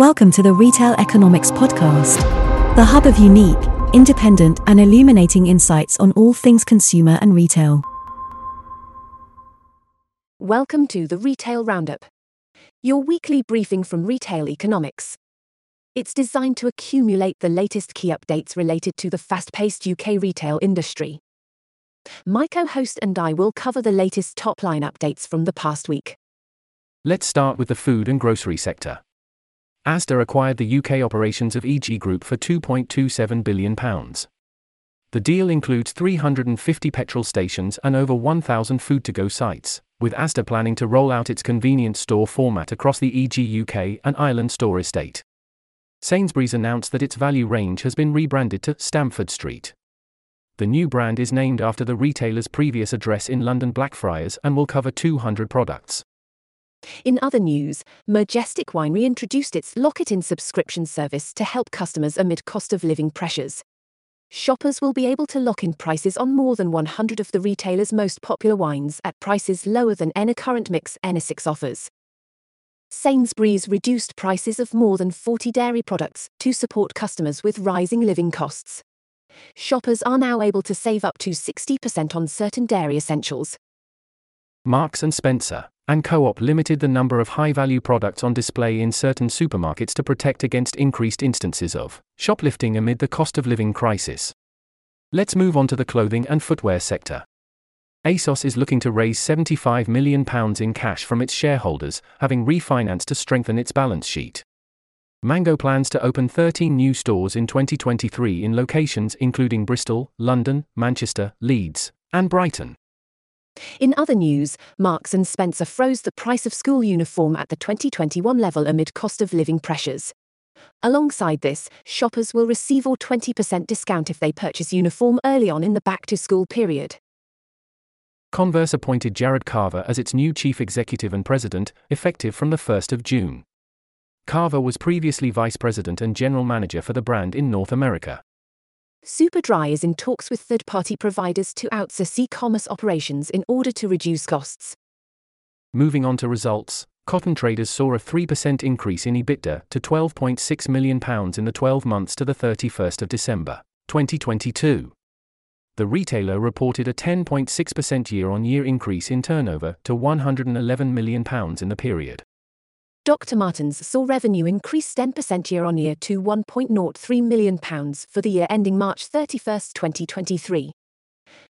Welcome to the Retail Economics Podcast, the hub of unique, independent, and illuminating insights on all things consumer and retail. Welcome to the Retail Roundup, your weekly briefing from Retail Economics. It's designed to accumulate the latest key updates related to the fast paced UK retail industry. My co host and I will cover the latest top line updates from the past week. Let's start with the food and grocery sector. Asda acquired the UK operations of EG Group for £2.27 billion. The deal includes 350 petrol stations and over 1,000 food to go sites, with Asda planning to roll out its convenience store format across the EG UK and Ireland store estate. Sainsbury's announced that its value range has been rebranded to Stamford Street. The new brand is named after the retailer's previous address in London Blackfriars and will cover 200 products. In other news, Majestic Winery introduced its Lock It In subscription service to help customers amid cost of living pressures. Shoppers will be able to lock in prices on more than 100 of the retailer's most popular wines at prices lower than any current mix N6 offers. Sainsbury's reduced prices of more than 40 dairy products to support customers with rising living costs. Shoppers are now able to save up to 60% on certain dairy essentials. Marks and Spencer and Co-op limited the number of high-value products on display in certain supermarkets to protect against increased instances of shoplifting amid the cost of living crisis. Let's move on to the clothing and footwear sector. ASOS is looking to raise £75 million in cash from its shareholders, having refinanced to strengthen its balance sheet. Mango plans to open 13 new stores in 2023 in locations including Bristol, London, Manchester, Leeds, and Brighton. In other news, Marks and Spencer froze the price of school uniform at the 2021 level amid cost of living pressures. Alongside this, shoppers will receive a 20% discount if they purchase uniform early on in the back to school period. Converse appointed Jared Carver as its new chief executive and president, effective from the 1st of June. Carver was previously vice president and general manager for the brand in North America. Superdry is in talks with third party providers to outsource e commerce operations in order to reduce costs. Moving on to results, Cotton Traders saw a 3% increase in EBITDA to £12.6 million in the 12 months to the 31st of December, 2022. The retailer reported a 10.6% year on year increase in turnover to £111 million in the period. Dr. Martens saw revenue increase 10% year on year to £1.03 million for the year ending March 31, 2023.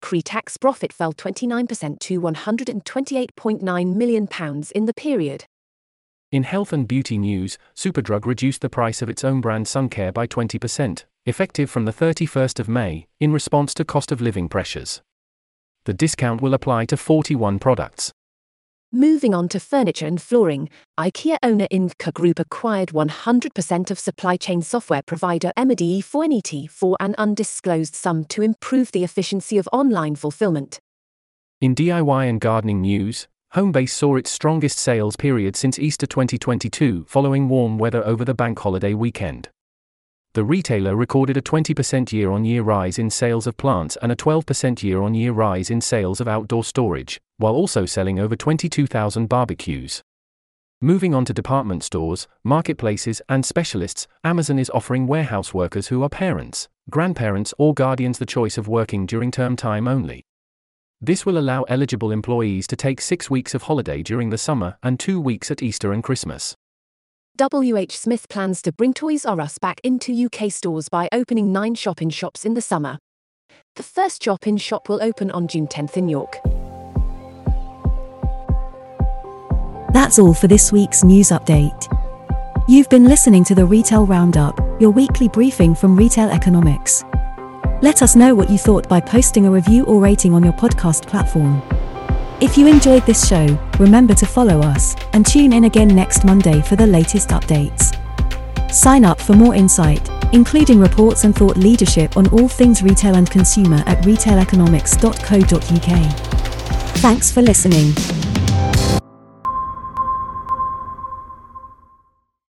Pre tax profit fell 29% to £128.9 million in the period. In health and beauty news, Superdrug reduced the price of its own brand Suncare by 20%, effective from the 31st of May, in response to cost of living pressures. The discount will apply to 41 products. Moving on to furniture and flooring, IKEA owner Ingka Group acquired 100% of supply chain software provider Made4net for an undisclosed sum to improve the efficiency of online fulfillment. In DIY and gardening news, Homebase saw its strongest sales period since Easter 2022 following warm weather over the bank holiday weekend the retailer recorded a 20% year on year rise in sales of plants and a 12% year on year rise in sales of outdoor storage, while also selling over 22,000 barbecues. Moving on to department stores, marketplaces, and specialists, Amazon is offering warehouse workers who are parents, grandparents, or guardians the choice of working during term time only. This will allow eligible employees to take six weeks of holiday during the summer and two weeks at Easter and Christmas. WH Smith plans to bring Toys R Us back into UK stores by opening nine shop in shops in the summer. The first shop in shop will open on June 10th in York. That's all for this week's news update. You've been listening to the Retail Roundup, your weekly briefing from Retail Economics. Let us know what you thought by posting a review or rating on your podcast platform. If you enjoyed this show, remember to follow us and tune in again next Monday for the latest updates. Sign up for more insight, including reports and thought leadership on all things retail and consumer at retaileconomics.co.uk. Thanks for listening.